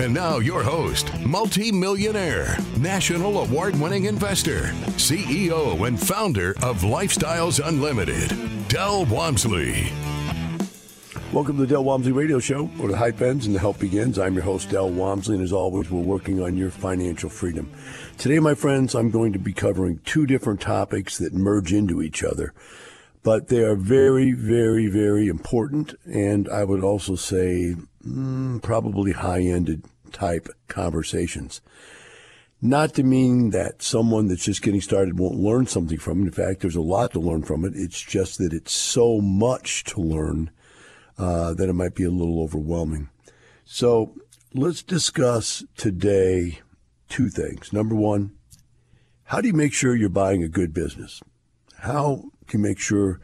And now, your host, multi-millionaire, national award-winning investor, CEO and founder of Lifestyles Unlimited, Del Walmsley. Welcome to the Del Walmsley Radio Show, where the hype ends and the help begins. I'm your host, Del Walmsley, and as always, we're working on your financial freedom. Today, my friends, I'm going to be covering two different topics that merge into each other, but they are very, very, very important, and I would also say mm, probably high-ended type conversations. Not to mean that someone that's just getting started won't learn something from it. In fact, there's a lot to learn from it. It's just that it's so much to learn uh, that it might be a little overwhelming. So let's discuss today two things. Number one, how do you make sure you're buying a good business? How can you make sure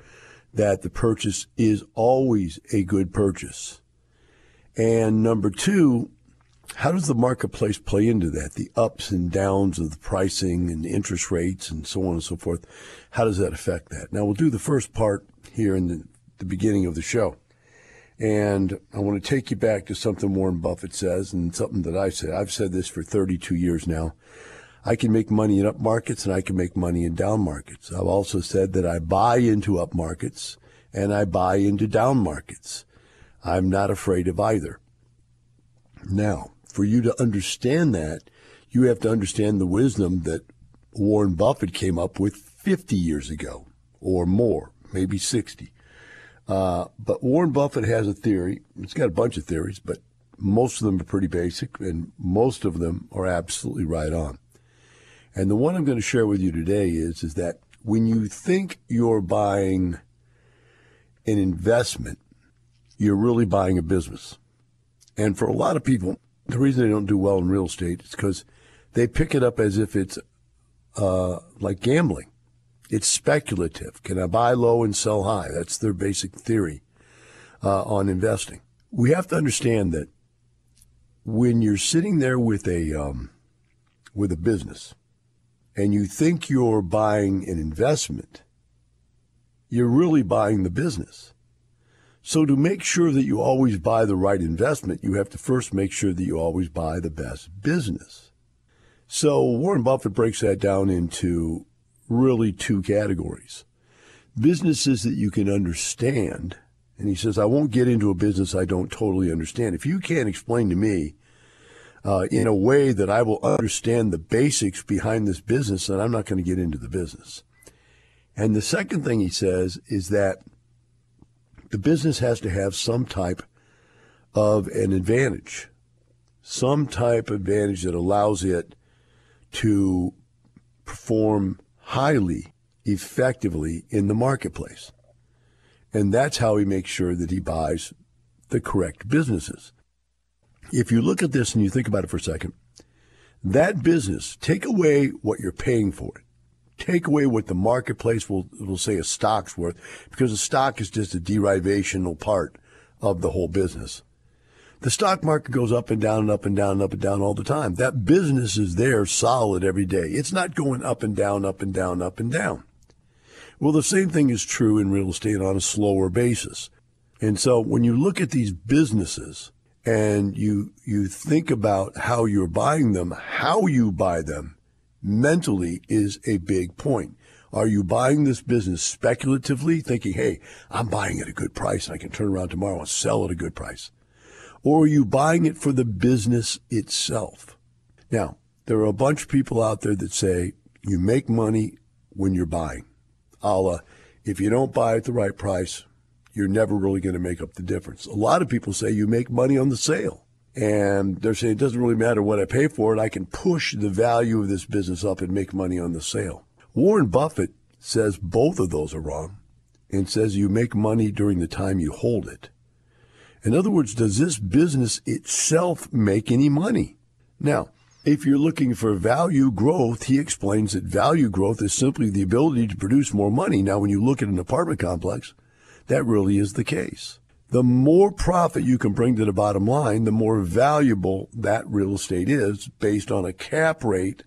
that the purchase is always a good purchase? And number two, how does the marketplace play into that? The ups and downs of the pricing and interest rates and so on and so forth. How does that affect that? Now, we'll do the first part here in the, the beginning of the show. And I want to take you back to something Warren Buffett says and something that I said. I've said this for 32 years now. I can make money in up markets and I can make money in down markets. I've also said that I buy into up markets and I buy into down markets. I'm not afraid of either. Now, for you to understand that, you have to understand the wisdom that Warren Buffett came up with 50 years ago or more, maybe 60. Uh, but Warren Buffett has a theory. It's got a bunch of theories, but most of them are pretty basic, and most of them are absolutely right on. And the one I'm going to share with you today is is that when you think you're buying an investment, you're really buying a business. And for a lot of people, the reason they don't do well in real estate is because they pick it up as if it's uh, like gambling. It's speculative. Can I buy low and sell high? That's their basic theory uh, on investing. We have to understand that when you're sitting there with a um, with a business and you think you're buying an investment, you're really buying the business. So to make sure that you always buy the right investment, you have to first make sure that you always buy the best business. So Warren Buffett breaks that down into really two categories. Businesses that you can understand. And he says, I won't get into a business I don't totally understand. If you can't explain to me uh, in a way that I will understand the basics behind this business, then I'm not going to get into the business. And the second thing he says is that the business has to have some type of an advantage, some type of advantage that allows it to perform highly effectively in the marketplace. And that's how he makes sure that he buys the correct businesses. If you look at this and you think about it for a second, that business, take away what you're paying for it. Take away what the marketplace will, will say a stock's worth, because a stock is just a derivational part of the whole business. The stock market goes up and down and up and down and up and down all the time. That business is there solid every day. It's not going up and down, up and down, up and down. Well, the same thing is true in real estate on a slower basis. And so when you look at these businesses and you you think about how you're buying them, how you buy them mentally is a big point. Are you buying this business speculatively, thinking, hey, I'm buying at a good price and I can turn around tomorrow and sell at a good price? Or are you buying it for the business itself? Now, there are a bunch of people out there that say you make money when you're buying. Allah, if you don't buy at the right price, you're never really going to make up the difference. A lot of people say you make money on the sale. And they're saying it doesn't really matter what I pay for it. I can push the value of this business up and make money on the sale. Warren Buffett says both of those are wrong and says you make money during the time you hold it. In other words, does this business itself make any money? Now, if you're looking for value growth, he explains that value growth is simply the ability to produce more money. Now, when you look at an apartment complex, that really is the case. The more profit you can bring to the bottom line, the more valuable that real estate is based on a cap rate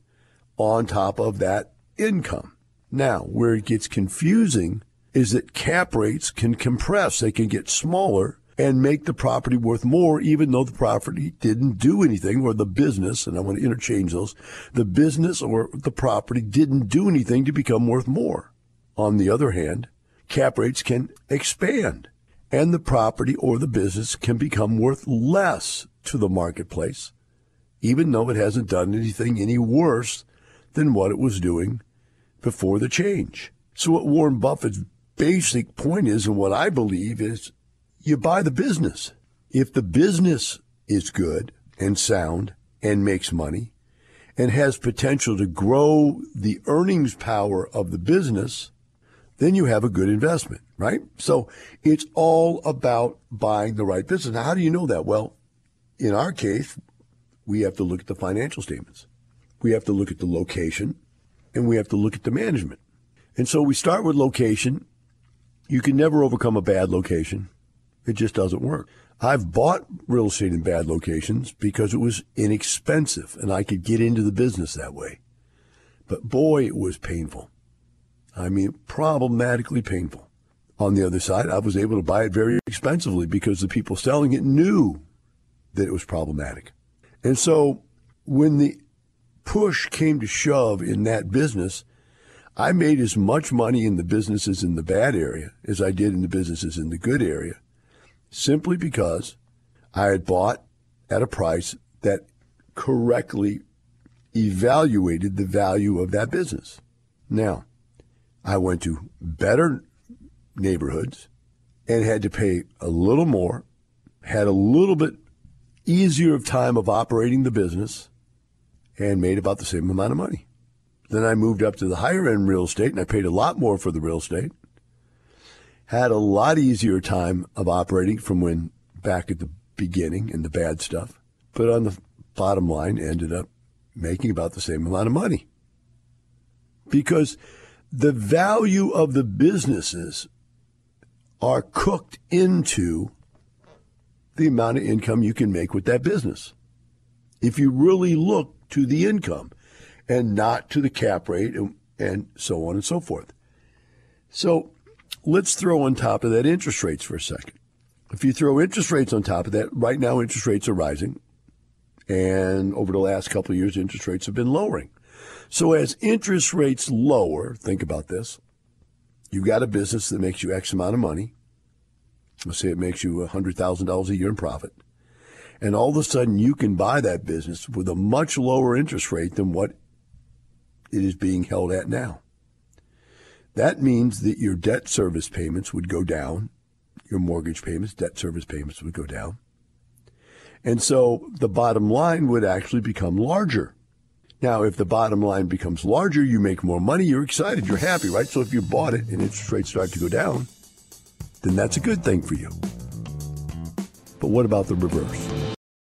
on top of that income. Now, where it gets confusing is that cap rates can compress. They can get smaller and make the property worth more, even though the property didn't do anything, or the business, and I want to interchange those, the business or the property didn't do anything to become worth more. On the other hand, cap rates can expand, and the property or the business can become worth less to the marketplace, even though it hasn't done anything any worse than what it was doing before the change. So, what Warren Buffett's basic point is, and what I believe is, you buy the business. If the business is good and sound and makes money and has potential to grow the earnings power of the business, then you have a good investment, right? So it's all about buying the right business. Now, how do you know that? Well, in our case, we have to look at the financial statements. We have to look at the location and we have to look at the management. And so we start with location. You can never overcome a bad location. It just doesn't work. I've bought real estate in bad locations because it was inexpensive and I could get into the business that way. But boy, it was painful. I mean, problematically painful. On the other side, I was able to buy it very expensively because the people selling it knew that it was problematic. And so when the push came to shove in that business, I made as much money in the businesses in the bad area as I did in the businesses in the good area simply because I had bought at a price that correctly evaluated the value of that business. Now, I went to better neighborhoods and had to pay a little more, had a little bit easier of time of operating the business, and made about the same amount of money. Then I moved up to the higher end real estate and I paid a lot more for the real estate had a lot easier time of operating from when back at the beginning and the bad stuff, but on the bottom line ended up making about the same amount of money. Because the value of the businesses are cooked into the amount of income you can make with that business. If you really look to the income and not to the cap rate and, and so on and so forth. So let's throw on top of that interest rates for a second. If you throw interest rates on top of that, right now interest rates are rising. And over the last couple of years, interest rates have been lowering. So as interest rates lower, think about this. You've got a business that makes you X amount of money. Let's say it makes you $100,000 a year in profit. And all of a sudden you can buy that business with a much lower interest rate than what it is being held at now. That means that your debt service payments would go down, your mortgage payments, debt service payments would go down. And so the bottom line would actually become larger. Now, if the bottom line becomes larger, you make more money, you're excited, you're happy, right? So if you bought it and interest rates start to go down, then that's a good thing for you. But what about the reverse?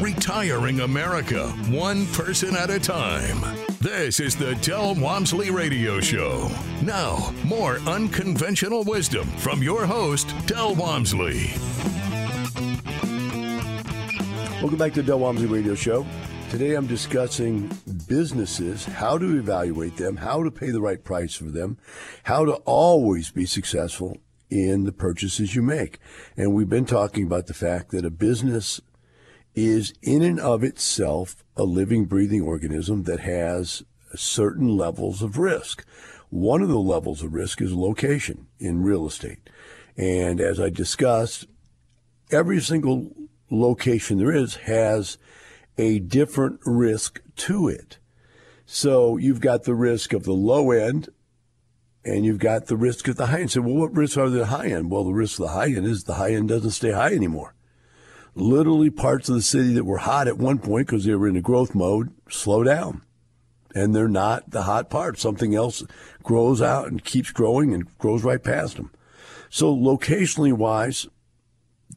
Retiring America, one person at a time. This is the Del Walmsley Radio Show. Now, more unconventional wisdom from your host, Del Walmsley. Welcome back to the Del Walmsley Radio Show. Today I'm discussing businesses, how to evaluate them, how to pay the right price for them, how to always be successful in the purchases you make. And we've been talking about the fact that a business is in and of itself a living, breathing organism that has certain levels of risk. One of the levels of risk is location in real estate. And as I discussed, every single location there is has a different risk to it. So you've got the risk of the low end and you've got the risk of the high end. So, well, what risks are the high end? Well, the risk of the high end is the high end doesn't stay high anymore literally parts of the city that were hot at one point because they were in a growth mode slow down. And they're not the hot part. Something else grows out and keeps growing and grows right past them. So, locationally wise,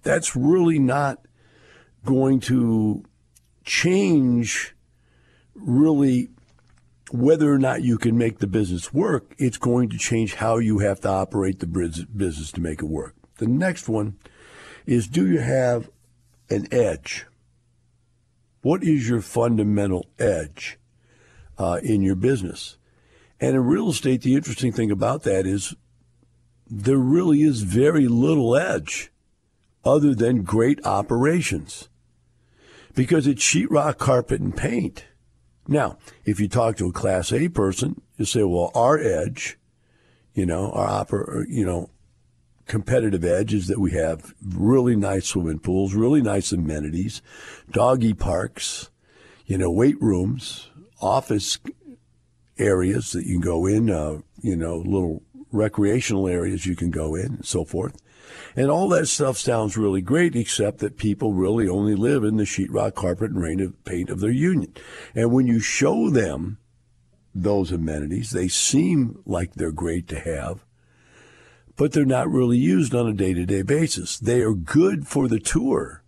that's really not going to change really whether or not you can make the business work. It's going to change how you have to operate the business to make it work. The next one is do you have an edge. What is your fundamental edge uh, in your business? And in real estate, the interesting thing about that is there really is very little edge other than great operations because it's sheetrock, carpet, and paint. Now, if you talk to a Class A person, you say, well, our edge, you know, our oper- you know, competitive edge is that we have really nice swimming pools, really nice amenities, doggy parks, you know, weight rooms, office areas that you can go in, uh, you know, little recreational areas you can go in, and so forth. And all that stuff sounds really great, except that people really only live in the sheetrock, carpet, and rain of paint of their union. And when you show them those amenities, they seem like they're great to have but they're not really used on a day to day basis. They are good for the tour,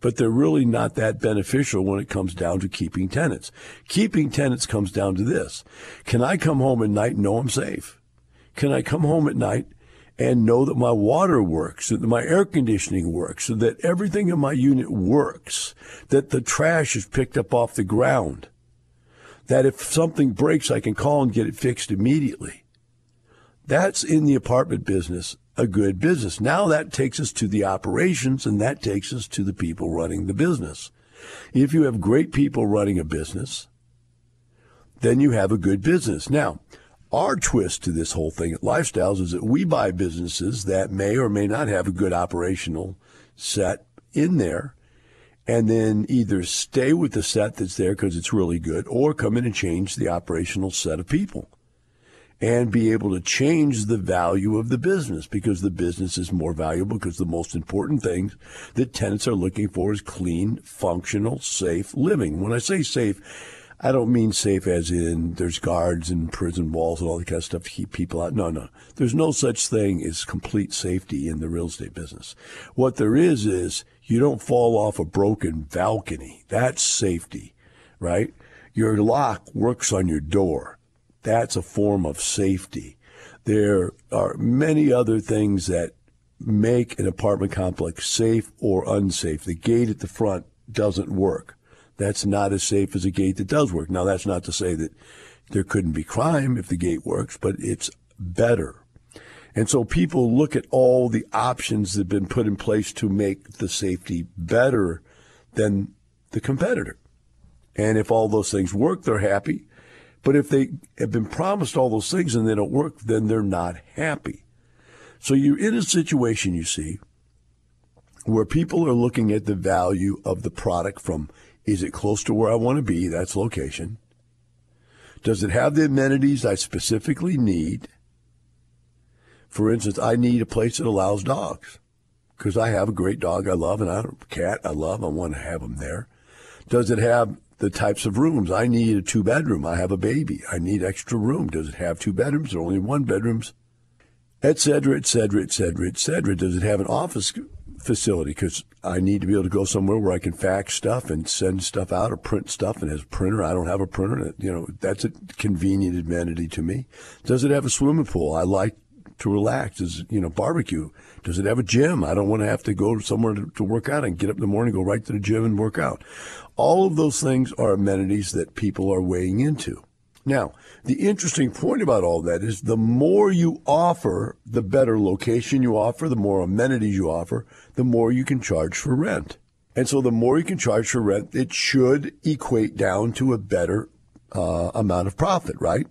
but they're really not that beneficial when it comes down to keeping tenants. Keeping tenants comes down to this Can I come home at night and know I'm safe? Can I come home at night and know that my water works, that my air conditioning works, that everything in my unit works, that the trash is picked up off the ground, that if something breaks, I can call and get it fixed immediately? That's in the apartment business a good business. Now that takes us to the operations and that takes us to the people running the business. If you have great people running a business, then you have a good business. Now, our twist to this whole thing at Lifestyles is that we buy businesses that may or may not have a good operational set in there. and then either stay with the set that's there because it's really good or come in and change the operational set of people and be able to change the value of the business because the business is more valuable because the most important things that tenants are looking for is clean, functional, safe living. When I say safe, I don't mean safe as in there's guards and prison walls and all that kind of stuff to keep people out. No, no. There's no such thing as complete safety in the real estate business. What there is is you don't fall off a broken balcony. That's safety, right? Your lock works on your door that's a form of safety. There are many other things that make an apartment complex safe or unsafe. The gate at the front doesn't work. That's not as safe as a gate that does work. Now, that's not to say that there couldn't be crime if the gate works, but it's better. And so people look at all the options that have been put in place to make the safety better than the competitor. And if all those things work, they're happy. But if they have been promised all those things and they don't work, then they're not happy. So you're in a situation, you see, where people are looking at the value of the product from is it close to where I want to be? That's location. Does it have the amenities I specifically need? For instance, I need a place that allows dogs because I have a great dog I love and I have a cat I love. I want to have them there. Does it have the types of rooms. I need a two bedroom. I have a baby. I need extra room. Does it have two bedrooms or only one bedrooms? Et cetera, et cetera, et cetera, et cetera. Does it have an office facility? Because I need to be able to go somewhere where I can fax stuff and send stuff out or print stuff and has a printer. I don't have a printer. You know, that's a convenient amenity to me. Does it have a swimming pool? I like to relax? Does you know barbecue? Does it have a gym? I don't want to have to go somewhere to, to work out and get up in the morning, go right to the gym and work out. All of those things are amenities that people are weighing into. Now, the interesting point about all that is the more you offer, the better location you offer, the more amenities you offer, the more you can charge for rent. And so the more you can charge for rent, it should equate down to a better uh, amount of profit, right?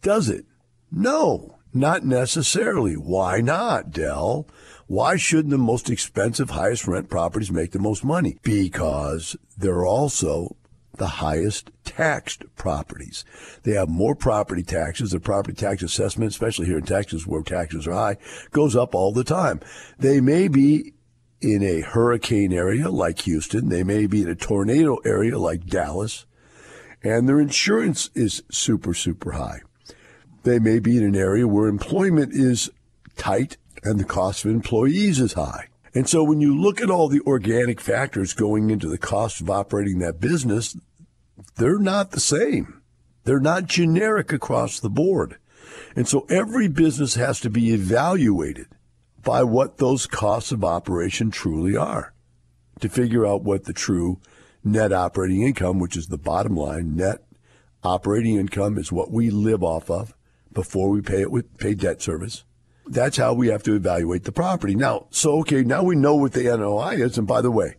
Does it? No, not necessarily. Why not, Del? Why shouldn't the most expensive, highest rent properties make the most money? Because they're also the highest taxed properties. They have more property taxes. The property tax assessment, especially here in Texas where taxes are high, goes up all the time. They may be in a hurricane area like Houston. They may be in a tornado area like Dallas. And their insurance is super, super high. They may be in an area where employment is tight and the cost of employees is high. And so when you look at all the organic factors going into the cost of operating that business, they're not the same. They're not generic across the board. And so every business has to be evaluated by what those costs of operation truly are to figure out what the true net operating income, which is the bottom line, net operating income is what we live off of before we pay it with pay debt service that's how we have to evaluate the property. Now, so okay, now we know what the NOI is. And by the way,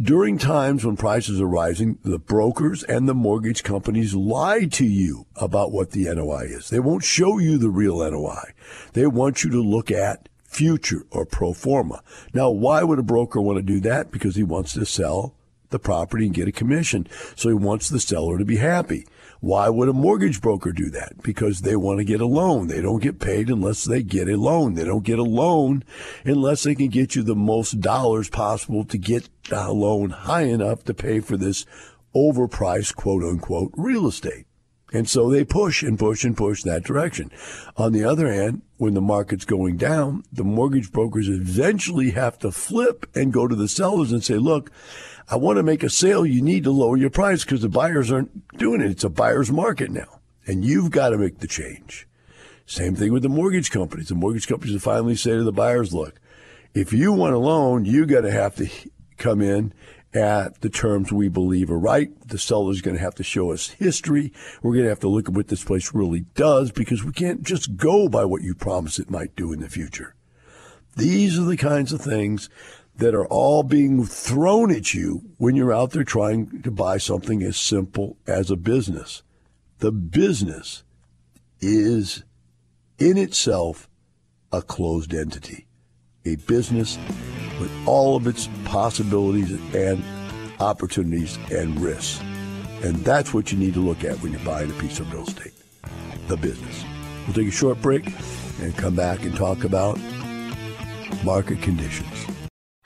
during times when prices are rising, the brokers and the mortgage companies lie to you about what the NOI is. They won't show you the real NOI. They want you to look at future or pro forma. Now, why would a broker want to do that? Because he wants to sell the property and get a commission. So he wants the seller to be happy. Why would a mortgage broker do that? Because they want to get a loan. They don't get paid unless they get a loan. They don't get a loan unless they can get you the most dollars possible to get a loan high enough to pay for this overpriced quote unquote real estate. And so they push and push and push that direction. On the other hand, when the market's going down, the mortgage brokers eventually have to flip and go to the sellers and say, look, I want to make a sale. You need to lower your price because the buyers aren't doing it. It's a buyer's market now. And you've got to make the change. Same thing with the mortgage companies. The mortgage companies will finally say to the buyers, look, if you want a loan, you got to have to come in at the terms we believe are right. The seller's going to have to show us history. We're going to have to look at what this place really does because we can't just go by what you promise it might do in the future. These are the kinds of things that are all being thrown at you when you're out there trying to buy something as simple as a business. The business is in itself a closed entity, a business with all of its possibilities and opportunities, and risks. And that's what you need to look at when you're buying a piece of real estate the business. We'll take a short break and come back and talk about market conditions.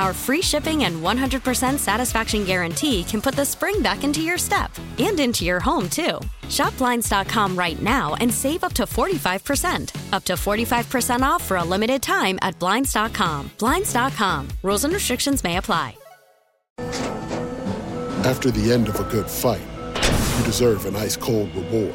Our free shipping and 100% satisfaction guarantee can put the spring back into your step and into your home, too. Shop Blinds.com right now and save up to 45%. Up to 45% off for a limited time at Blinds.com. Blinds.com. Rules and restrictions may apply. After the end of a good fight, you deserve an ice cold reward.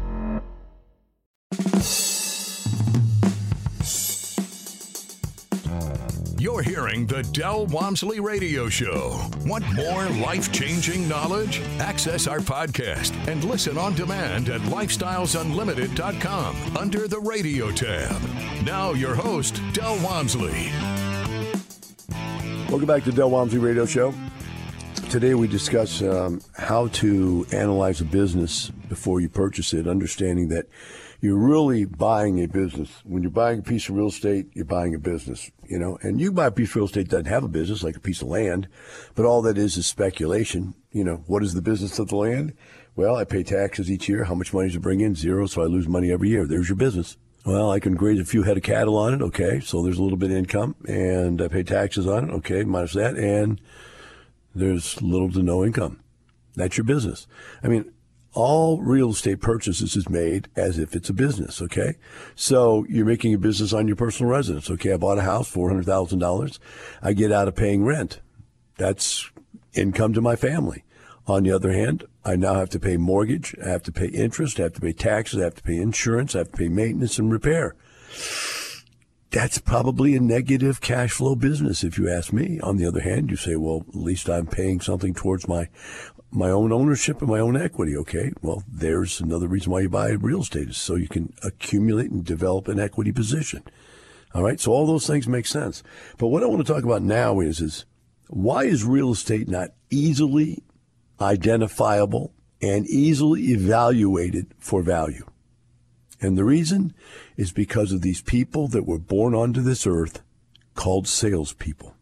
You're hearing the Del Walmsley Radio Show. Want more life changing knowledge? Access our podcast and listen on demand at lifestylesunlimited.com under the radio tab. Now, your host, Del Walmsley. Welcome back to Del Walmsley Radio Show. Today we discuss um, how to analyze a business before you purchase it, understanding that you're really buying a business. When you're buying a piece of real estate, you're buying a business, you know, and you buy a piece of real estate that doesn't have a business, like a piece of land, but all that is is speculation. You know, what is the business of the land? Well, I pay taxes each year. How much money does it bring in? Zero, so I lose money every year. There's your business. Well, I can graze a few head of cattle on it. Okay, so there's a little bit of income, and I pay taxes on it. Okay, minus that, and there's little to no income. That's your business. I mean, all real estate purchases is made as if it's a business, okay? So you're making a business on your personal residence, okay? I bought a house, $400,000. I get out of paying rent. That's income to my family. On the other hand, I now have to pay mortgage, I have to pay interest, I have to pay taxes, I have to pay insurance, I have to pay maintenance and repair. That's probably a negative cash flow business, if you ask me. On the other hand, you say, well, at least I'm paying something towards my my own ownership and my own equity. Okay, well, there's another reason why you buy real estate is so you can accumulate and develop an equity position. All right, so all those things make sense. But what I want to talk about now is is why is real estate not easily identifiable and easily evaluated for value? And the reason is because of these people that were born onto this earth called salespeople.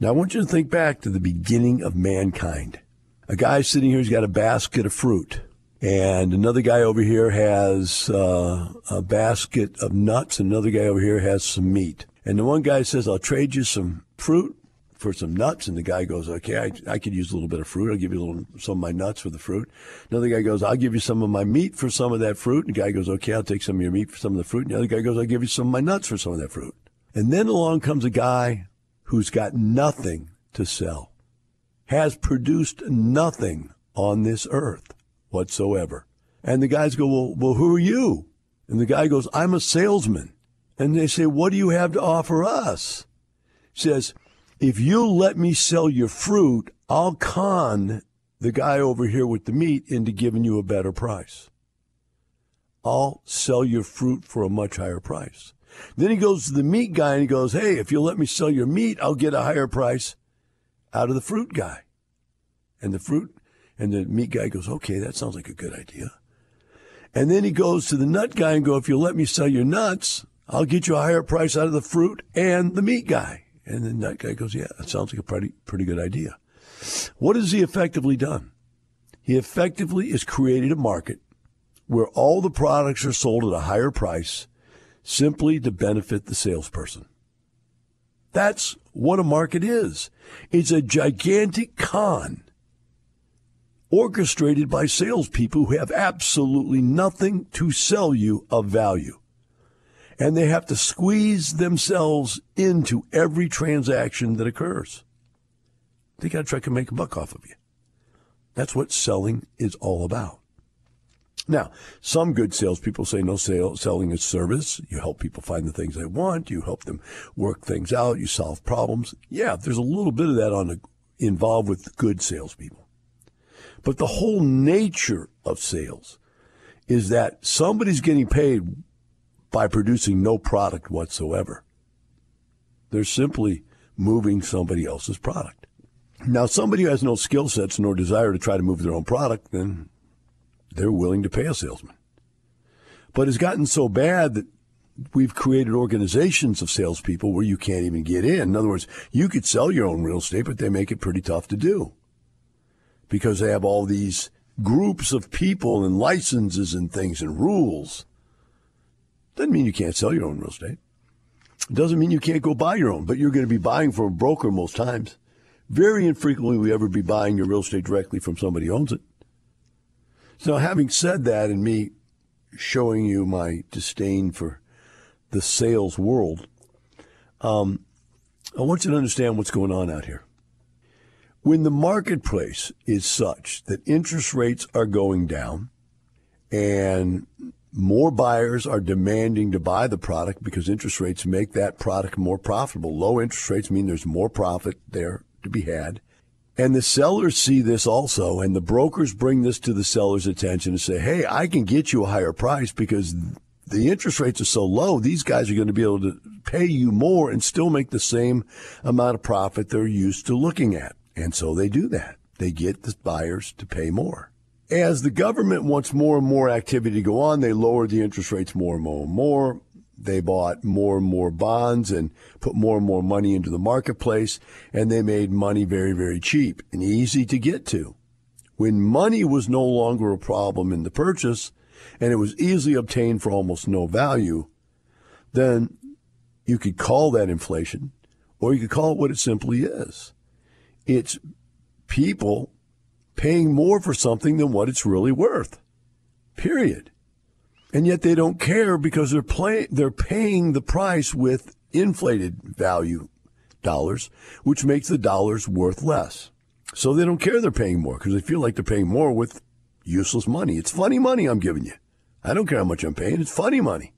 Now I want you to think back to the beginning of mankind a guy sitting here, he's got a basket of fruit. And another guy over here has uh, a basket of nuts. and Another guy over here has some meat. And the one guy says, I'll trade you some fruit for some nuts. And the guy goes, okay, I, I could use a little bit of fruit. I'll give you a little, some of my nuts for the fruit. Another guy goes, I'll give you some of my meat for some of that fruit. And the guy goes, okay, I'll take some of your meat for some of the fruit. And the other guy goes, I'll give you some of my nuts for some of that fruit. And then along comes a guy who's got nothing to sell has produced nothing on this earth whatsoever. And the guys go, well, well, who are you? And the guy goes, I'm a salesman. And they say, what do you have to offer us? He says, if you'll let me sell your fruit, I'll con the guy over here with the meat into giving you a better price. I'll sell your fruit for a much higher price. Then he goes to the meat guy and he goes, Hey, if you'll let me sell your meat, I'll get a higher price out of the fruit guy. And the fruit and the meat guy goes, Okay, that sounds like a good idea. And then he goes to the nut guy and go, If you'll let me sell your nuts, I'll get you a higher price out of the fruit and the meat guy. And the nut guy goes, Yeah, that sounds like a pretty pretty good idea. What has he effectively done? He effectively has created a market where all the products are sold at a higher price simply to benefit the salesperson. That's what a market is. It's a gigantic con orchestrated by salespeople who have absolutely nothing to sell you of value. And they have to squeeze themselves into every transaction that occurs. They got to try to make a buck off of you. That's what selling is all about. Now, some good salespeople say no sale, selling is service. You help people find the things they want. You help them work things out. You solve problems. Yeah, there's a little bit of that on the, involved with good salespeople. But the whole nature of sales is that somebody's getting paid by producing no product whatsoever. They're simply moving somebody else's product. Now, somebody who has no skill sets nor desire to try to move their own product, then they're willing to pay a salesman. But it's gotten so bad that we've created organizations of salespeople where you can't even get in. In other words, you could sell your own real estate, but they make it pretty tough to do because they have all these groups of people and licenses and things and rules. Doesn't mean you can't sell your own real estate. Doesn't mean you can't go buy your own, but you're going to be buying from a broker most times. Very infrequently will you ever be buying your real estate directly from somebody who owns it. So, having said that, and me showing you my disdain for the sales world, um, I want you to understand what's going on out here. When the marketplace is such that interest rates are going down and more buyers are demanding to buy the product because interest rates make that product more profitable. Low interest rates mean there's more profit there to be had. And the sellers see this also, and the brokers bring this to the seller's attention and say, hey, I can get you a higher price because the interest rates are so low, these guys are going to be able to pay you more and still make the same amount of profit they're used to looking at. And so they do that. They get the buyers to pay more. As the government wants more and more activity to go on, they lower the interest rates more and more and more. They bought more and more bonds and put more and more money into the marketplace, and they made money very, very cheap and easy to get to. When money was no longer a problem in the purchase and it was easily obtained for almost no value, then you could call that inflation or you could call it what it simply is. It's people paying more for something than what it's really worth. Period and yet they don't care because they're play, they're paying the price with inflated value dollars, which makes the dollars worth less. So they don't care they're paying more because they feel like they're paying more with useless money. It's funny money I'm giving you. I don't care how much I'm paying. It's funny money.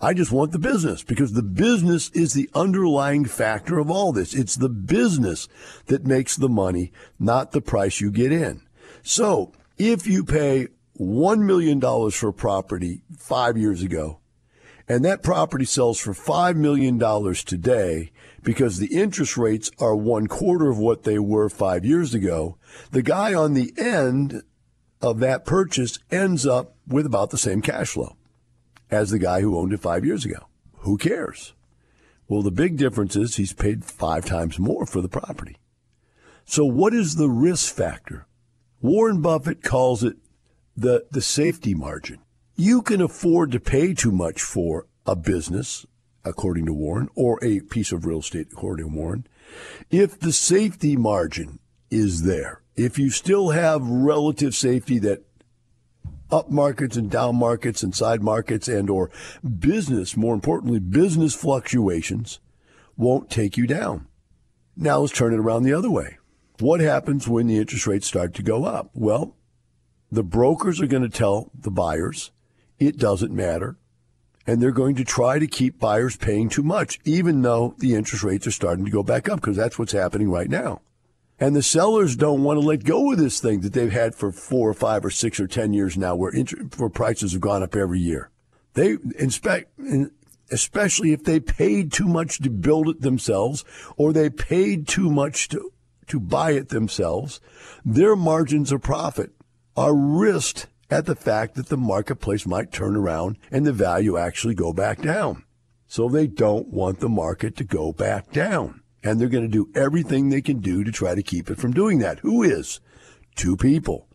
I just want the business because the business is the underlying factor of all this. It's the business that makes the money, not the price you get in. So if you pay $1 million for a property five years ago, and that property sells for $5 million today because the interest rates are one quarter of what they were five years ago, the guy on the end of that purchase ends up with about the same cash flow as the guy who owned it five years ago. Who cares? Well, the big difference is he's paid five times more for the property. So, what is the risk factor? Warren Buffett calls it the, the safety margin. You can afford to pay too much for a business, according to Warren, or a piece of real estate, according to Warren, if the safety margin is there. If you still have relative safety that up markets and down markets and side markets and or business, more importantly, business fluctuations won't take you down. Now let's turn it around the other way. What happens when the interest rates start to go up? Well, the brokers are going to tell the buyers it doesn't matter. And they're going to try to keep buyers paying too much, even though the interest rates are starting to go back up, because that's what's happening right now. And the sellers don't want to let go of this thing that they've had for four or five or six or ten years now, where, inter- where prices have gone up every year. They inspect, especially if they paid too much to build it themselves or they paid too much to, to buy it themselves, their margins of profit are risked at the fact that the marketplace might turn around and the value actually go back down. So they don't want the market to go back down. And they're going to do everything they can do to try to keep it from doing that. Who is? Two people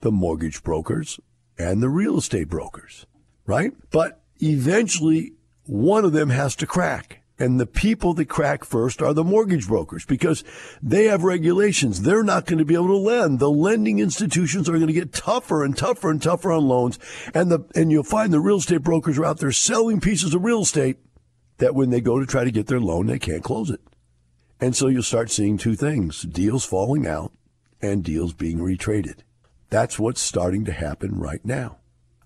the mortgage brokers and the real estate brokers, right? But eventually, one of them has to crack. And the people that crack first are the mortgage brokers because they have regulations. They're not going to be able to lend. The lending institutions are going to get tougher and tougher and tougher on loans. And the, and you'll find the real estate brokers are out there selling pieces of real estate that when they go to try to get their loan, they can't close it. And so you'll start seeing two things, deals falling out and deals being retraded. That's what's starting to happen right now.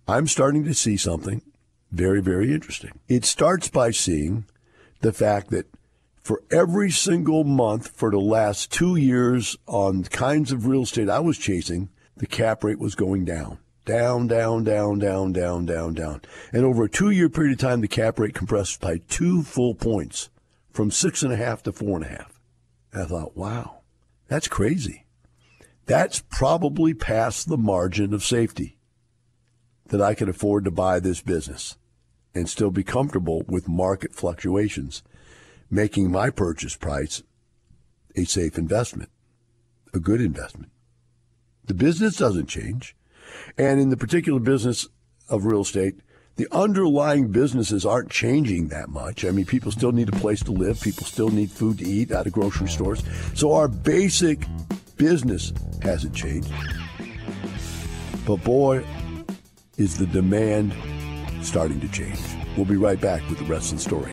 I'm starting to see something very, very interesting. It starts by seeing the fact that for every single month for the last two years on kinds of real estate I was chasing, the cap rate was going down. Down, down, down, down, down, down, down. And over a two year period of time, the cap rate compressed by two full points from six and a half to four and a half. And I thought, wow, that's crazy. That's probably past the margin of safety that I can afford to buy this business and still be comfortable with market fluctuations, making my purchase price a safe investment, a good investment. The business doesn't change. And in the particular business of real estate, the underlying businesses aren't changing that much. I mean, people still need a place to live. People still need food to eat out of grocery stores. So our basic business hasn't changed. But boy, is the demand starting to change. We'll be right back with the rest of the story.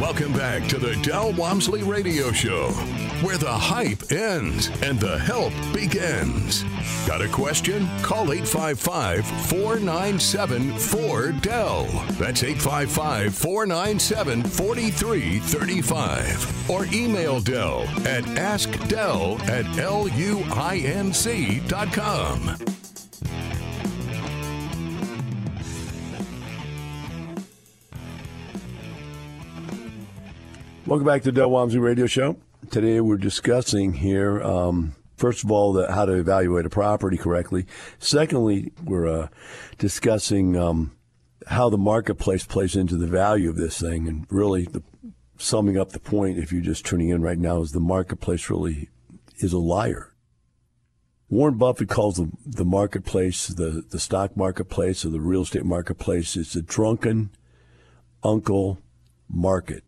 Welcome back to the Del Walmsley Radio Show, where the hype ends and the help begins. Got a question? Call 855 497 4DEL. That's 855 497 4335. Or email Del at askdel at luinc.com. Welcome back to the Del Walmsley Radio Show. Today we're discussing here, um, first of all, the, how to evaluate a property correctly. Secondly, we're uh, discussing um, how the marketplace plays into the value of this thing. And really, the, summing up the point, if you're just tuning in right now, is the marketplace really is a liar. Warren Buffett calls the, the marketplace, the, the stock marketplace or the real estate marketplace, it's a drunken uncle market.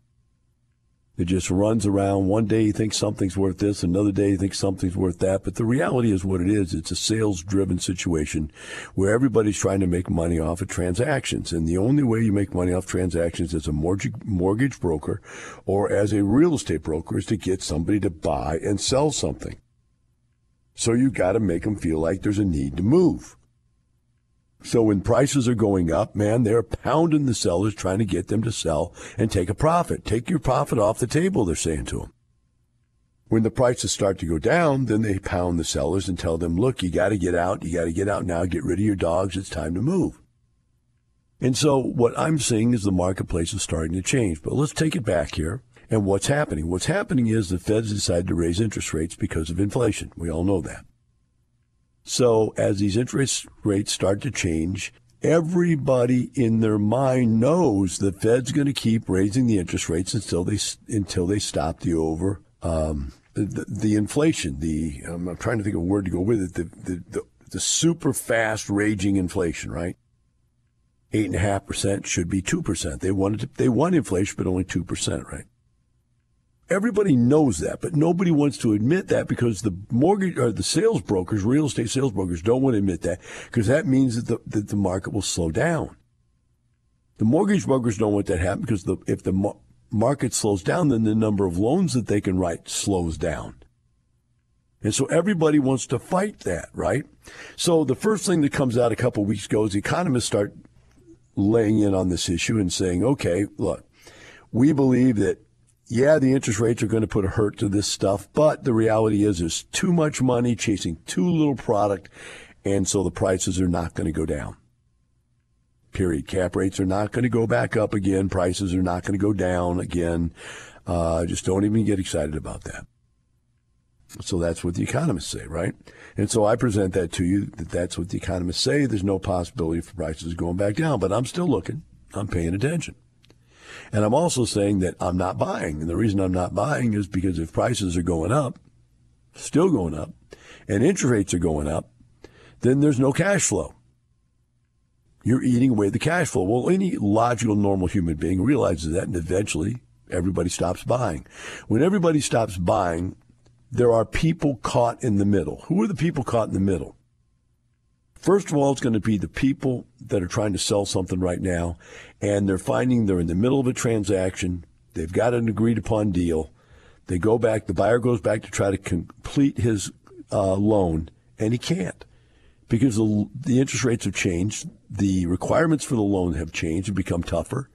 It just runs around. One day he thinks something's worth this, another day he thinks something's worth that. But the reality is what it is. It's a sales driven situation where everybody's trying to make money off of transactions. And the only way you make money off transactions as a mortgage, mortgage broker or as a real estate broker is to get somebody to buy and sell something. So you got to make them feel like there's a need to move. So when prices are going up, man, they're pounding the sellers trying to get them to sell and take a profit. Take your profit off the table, they're saying to them. When the prices start to go down, then they pound the sellers and tell them, look, you got to get out. You got to get out now. Get rid of your dogs. It's time to move. And so what I'm seeing is the marketplace is starting to change. But let's take it back here. And what's happening? What's happening is the Feds decided to raise interest rates because of inflation. We all know that. So as these interest rates start to change, everybody in their mind knows the Fed's going to keep raising the interest rates until they until they stop the over um, the, the, inflation. The um, I'm trying to think of a word to go with it. The, the, the, the super fast raging inflation, right? Eight and a half percent should be two percent. They wanted to, they want inflation, but only two percent, right? Everybody knows that, but nobody wants to admit that because the mortgage or the sales brokers, real estate sales brokers, don't want to admit that because that means that the, that the market will slow down. The mortgage brokers don't want that to happen because the, if the mar- market slows down, then the number of loans that they can write slows down. And so everybody wants to fight that, right? So the first thing that comes out a couple weeks ago is economists start laying in on this issue and saying, okay, look, we believe that yeah, the interest rates are going to put a hurt to this stuff, but the reality is there's too much money chasing too little product, and so the prices are not going to go down. Period. Cap rates are not going to go back up again. Prices are not going to go down again. Uh, just don't even get excited about that. So that's what the economists say, right? And so I present that to you that that's what the economists say. There's no possibility for prices going back down, but I'm still looking. I'm paying attention. And I'm also saying that I'm not buying. And the reason I'm not buying is because if prices are going up, still going up, and interest rates are going up, then there's no cash flow. You're eating away the cash flow. Well, any logical, normal human being realizes that, and eventually everybody stops buying. When everybody stops buying, there are people caught in the middle. Who are the people caught in the middle? First of all, it's going to be the people that are trying to sell something right now, and they're finding they're in the middle of a transaction. They've got an agreed upon deal. They go back, the buyer goes back to try to complete his uh, loan, and he can't because the, the interest rates have changed. The requirements for the loan have changed and become tougher.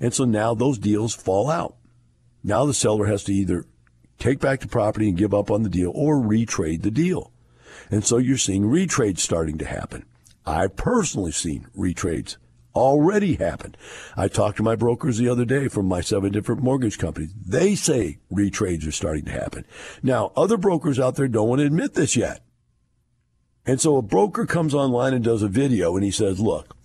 And so now those deals fall out. Now the seller has to either take back the property and give up on the deal or retrade the deal. And so you're seeing retrades starting to happen. I've personally seen retrades already happened. I talked to my brokers the other day from my seven different mortgage companies. They say retrades are starting to happen. Now, other brokers out there don't want to admit this yet. And so a broker comes online and does a video and he says, look,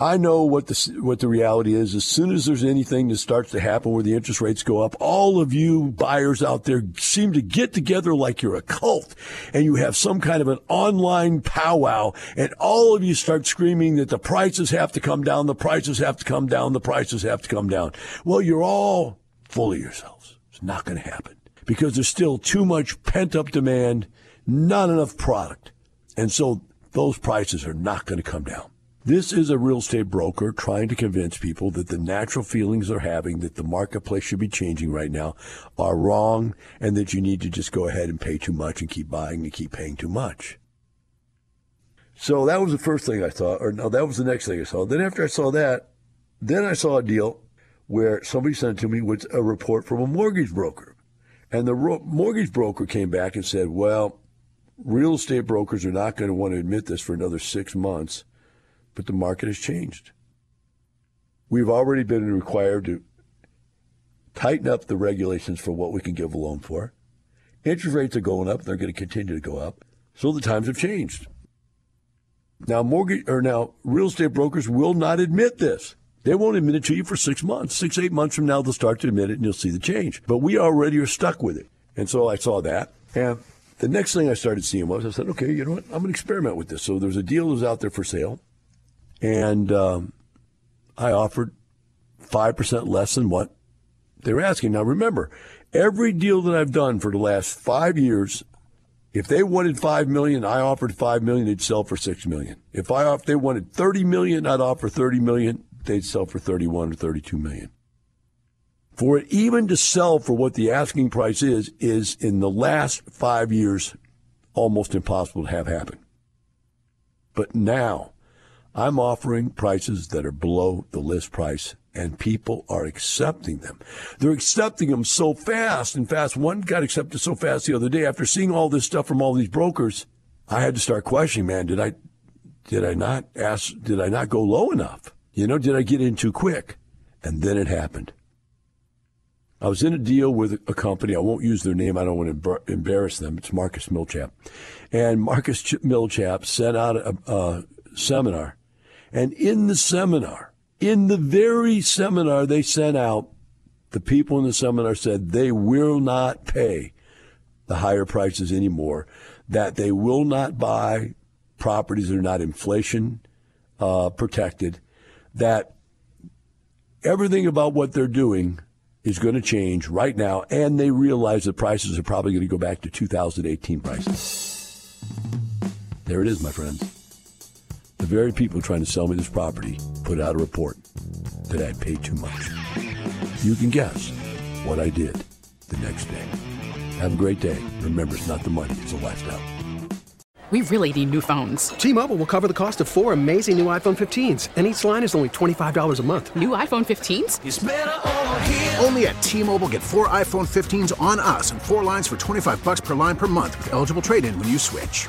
I know what the what the reality is. As soon as there's anything that starts to happen where the interest rates go up, all of you buyers out there seem to get together like you're a cult, and you have some kind of an online powwow, and all of you start screaming that the prices have to come down, the prices have to come down, the prices have to come down. Well, you're all full of yourselves. It's not going to happen because there's still too much pent up demand, not enough product, and so those prices are not going to come down. This is a real estate broker trying to convince people that the natural feelings they're having that the marketplace should be changing right now are wrong and that you need to just go ahead and pay too much and keep buying and keep paying too much. So that was the first thing I saw, or no, that was the next thing I saw. Then after I saw that, then I saw a deal where somebody sent to me with a report from a mortgage broker. And the ro- mortgage broker came back and said, well, real estate brokers are not going to want to admit this for another six months but the market has changed. We've already been required to tighten up the regulations for what we can give a loan for. Interest rates are going up, they're going to continue to go up. So the times have changed. Now mortgage or now real estate brokers will not admit this. They won't admit it to you for six months. Six, eight months from now, they'll start to admit it and you'll see the change. But we already are stuck with it. And so I saw that. And the next thing I started seeing was I said, okay, you know what? I'm going to experiment with this. So there's a deal that was out there for sale and um, I offered 5% less than what they were asking. Now, remember, every deal that I've done for the last five years, if they wanted five million, I offered five million. They'd sell for six million. If I if they wanted thirty million, I'd offer thirty million. They'd sell for thirty-one or thirty-two million. For it even to sell for what the asking price is, is in the last five years almost impossible to have happen. But now, I'm offering prices that are below the list price and people are accepting them. They're accepting them so fast and fast. One got accepted so fast the other day after seeing all this stuff from all these brokers. I had to start questioning, man, did I, did I not ask, did I not go low enough? You know, did I get in too quick? And then it happened. I was in a deal with a company. I won't use their name. I don't want to embarrass them. It's Marcus Millichap. And Marcus Millichap sent out a, a seminar and in the seminar, in the very seminar they sent out, the people in the seminar said they will not pay the higher prices anymore, that they will not buy properties that are not inflation uh, protected, that everything about what they're doing is going to change right now, and they realize the prices are probably going to go back to 2018 prices. There it is, my friends. The very people trying to sell me this property put out a report that I paid too much. You can guess what I did the next day. Have a great day. Remember, it's not the money, it's the lifestyle. We really need new phones. T-Mobile will cover the cost of four amazing new iPhone 15s, and each line is only $25 a month. New iPhone 15s? Only at T-Mobile get four iPhone 15s on us and four lines for 25 bucks per line per month with eligible trade-in when you switch.